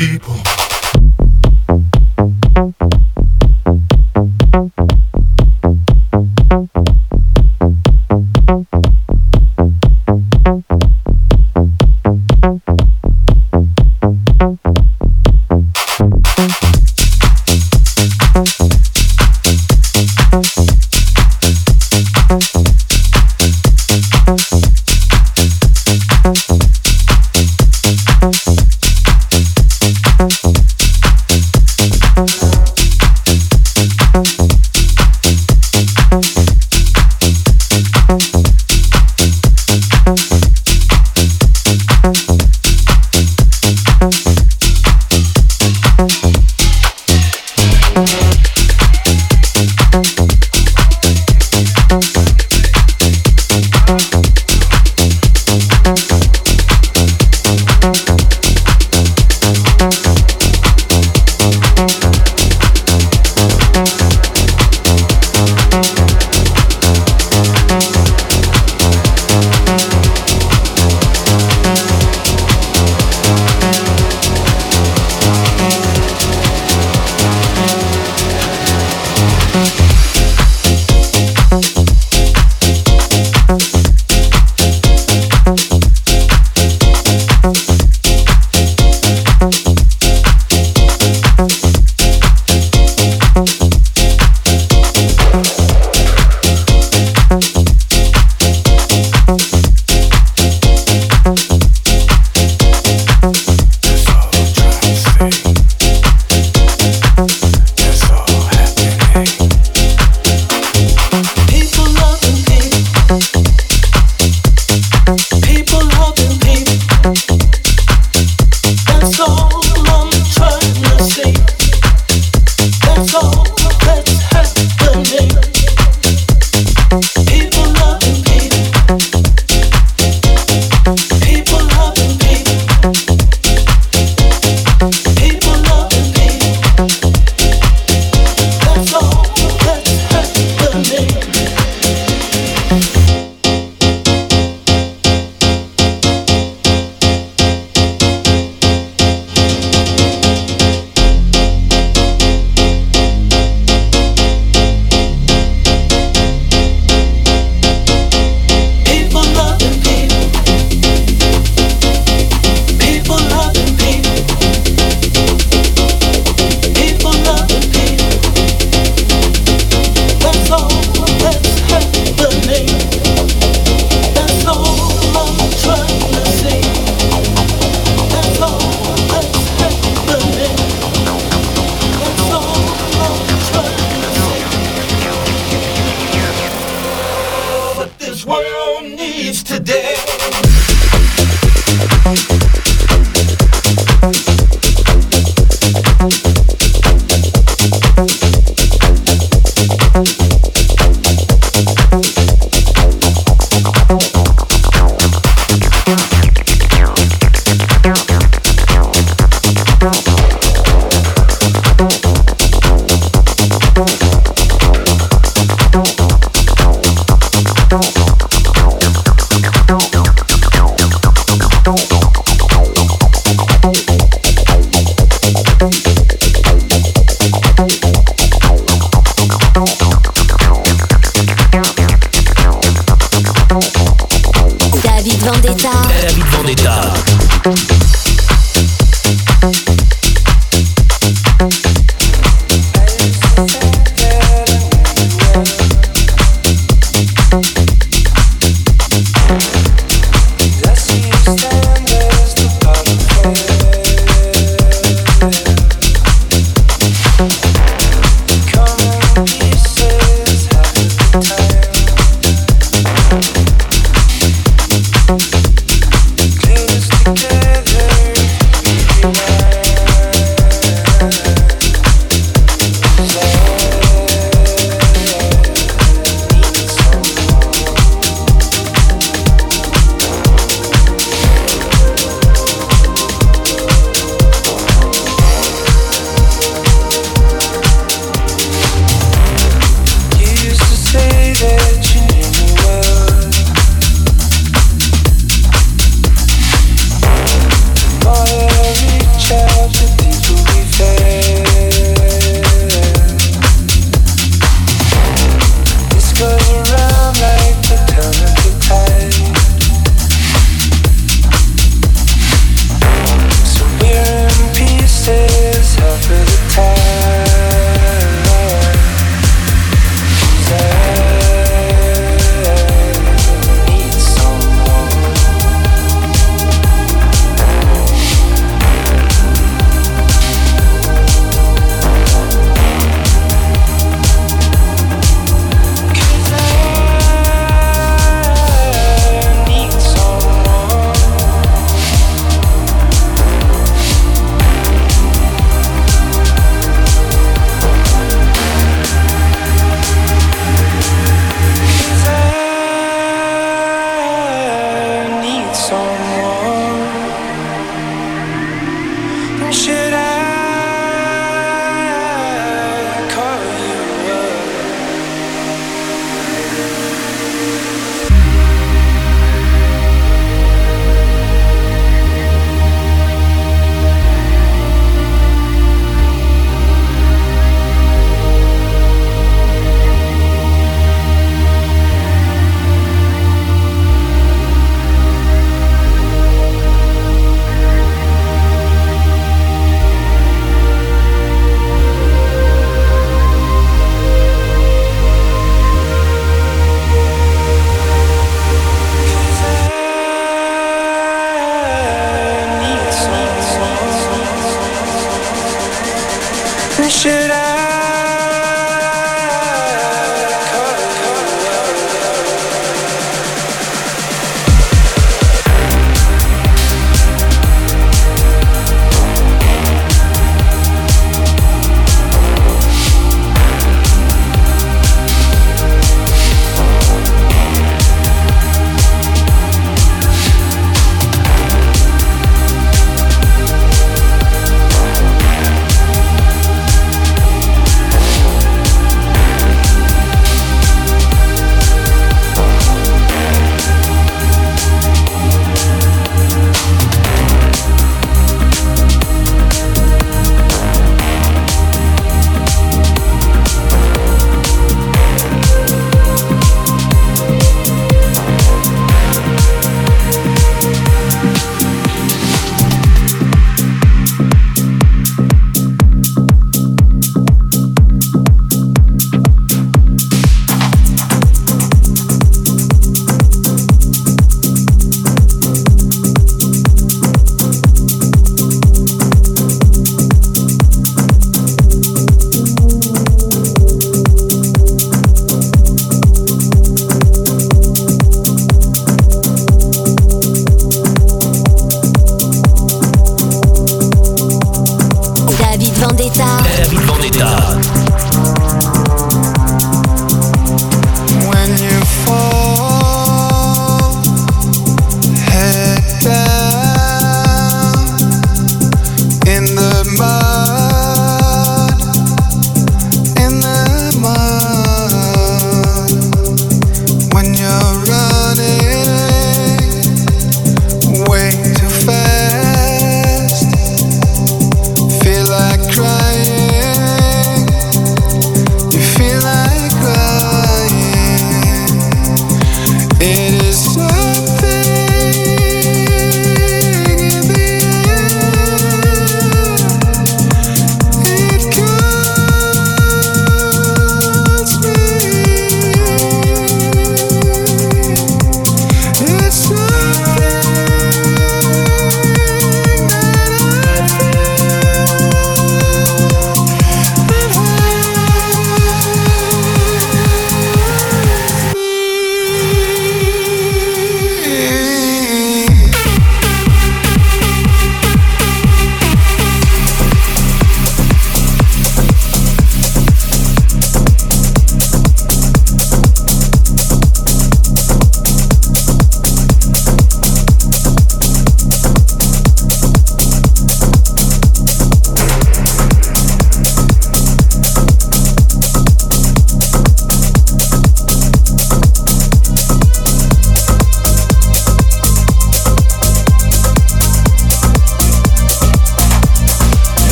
people.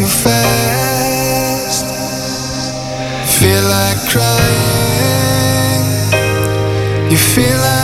too fast. Feel like crying. You feel like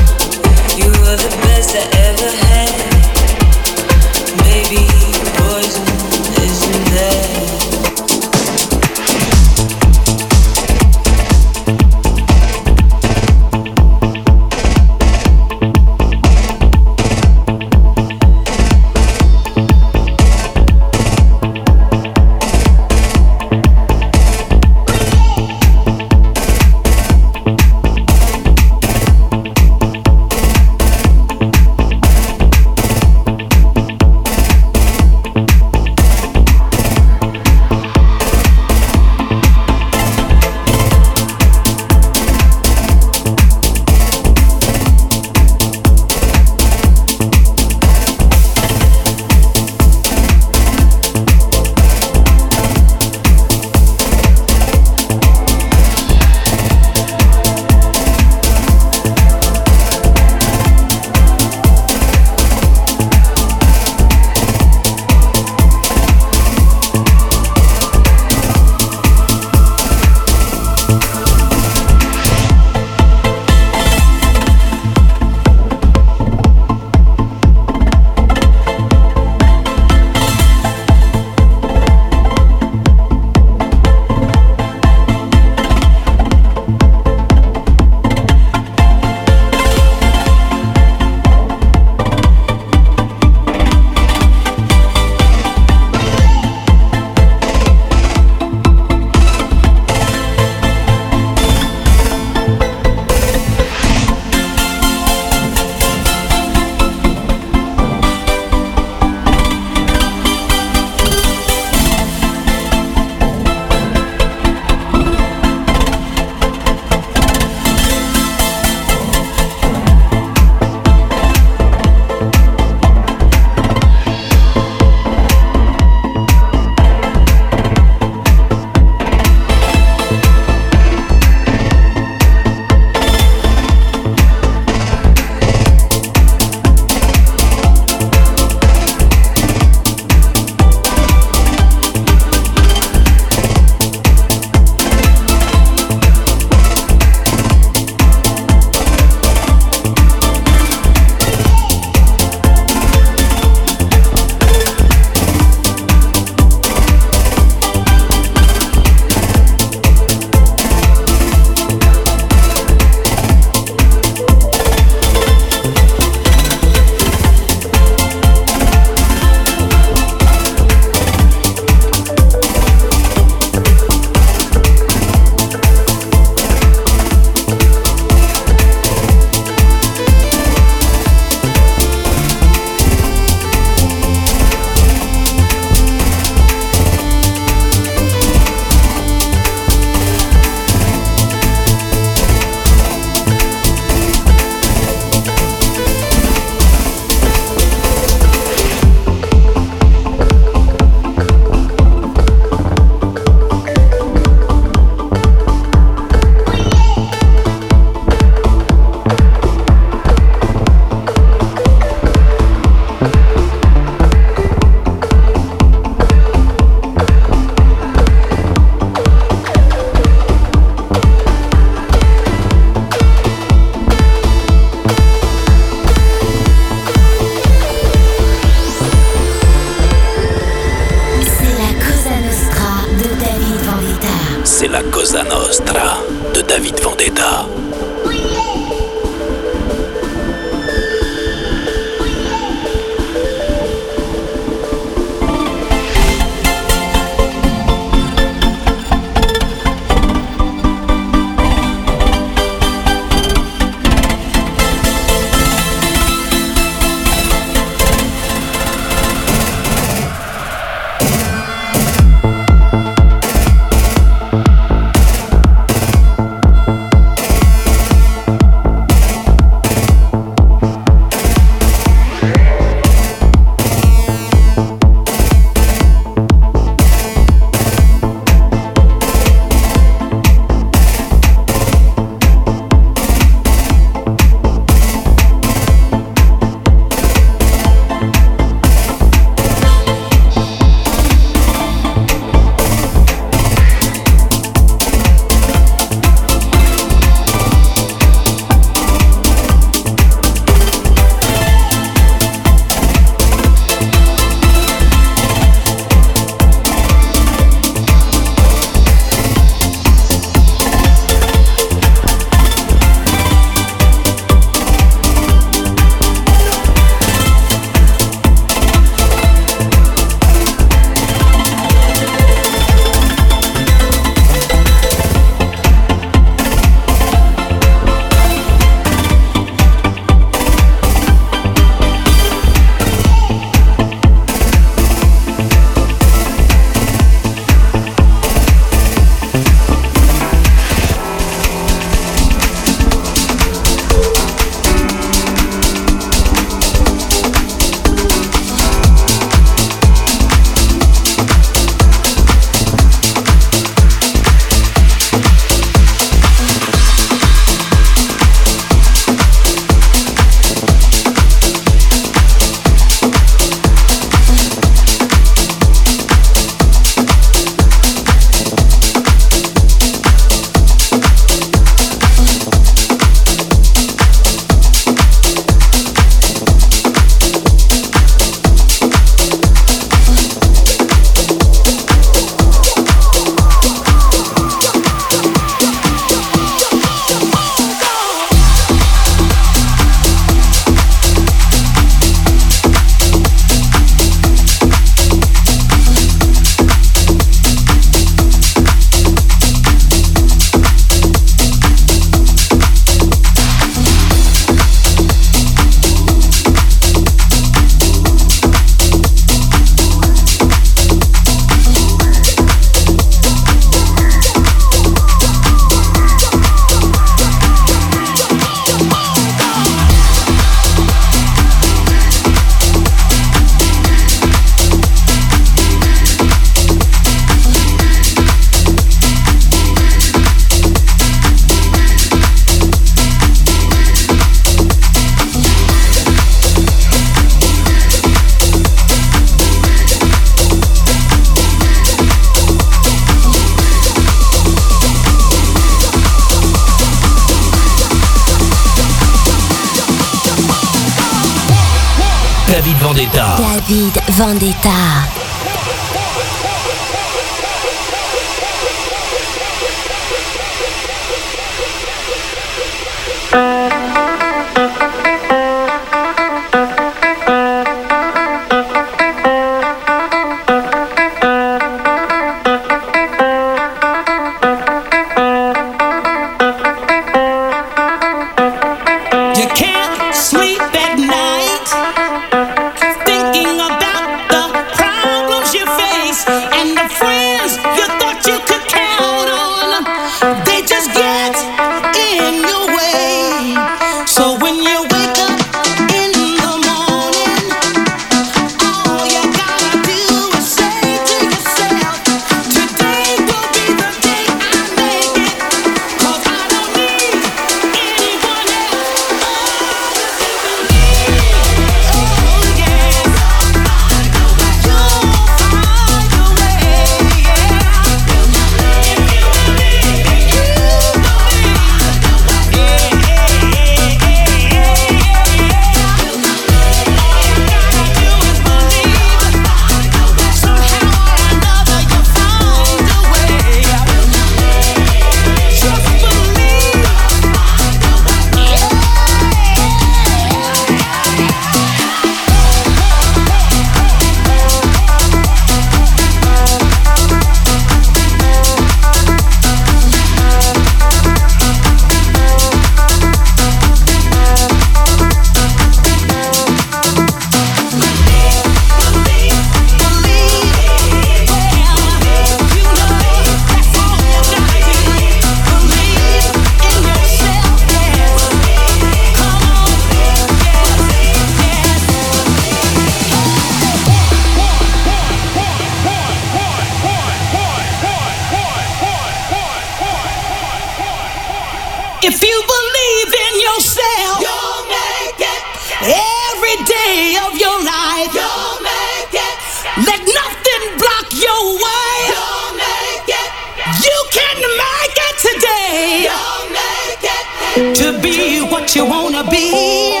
be what you wanna be,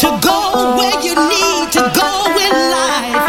to go where you need to go in life.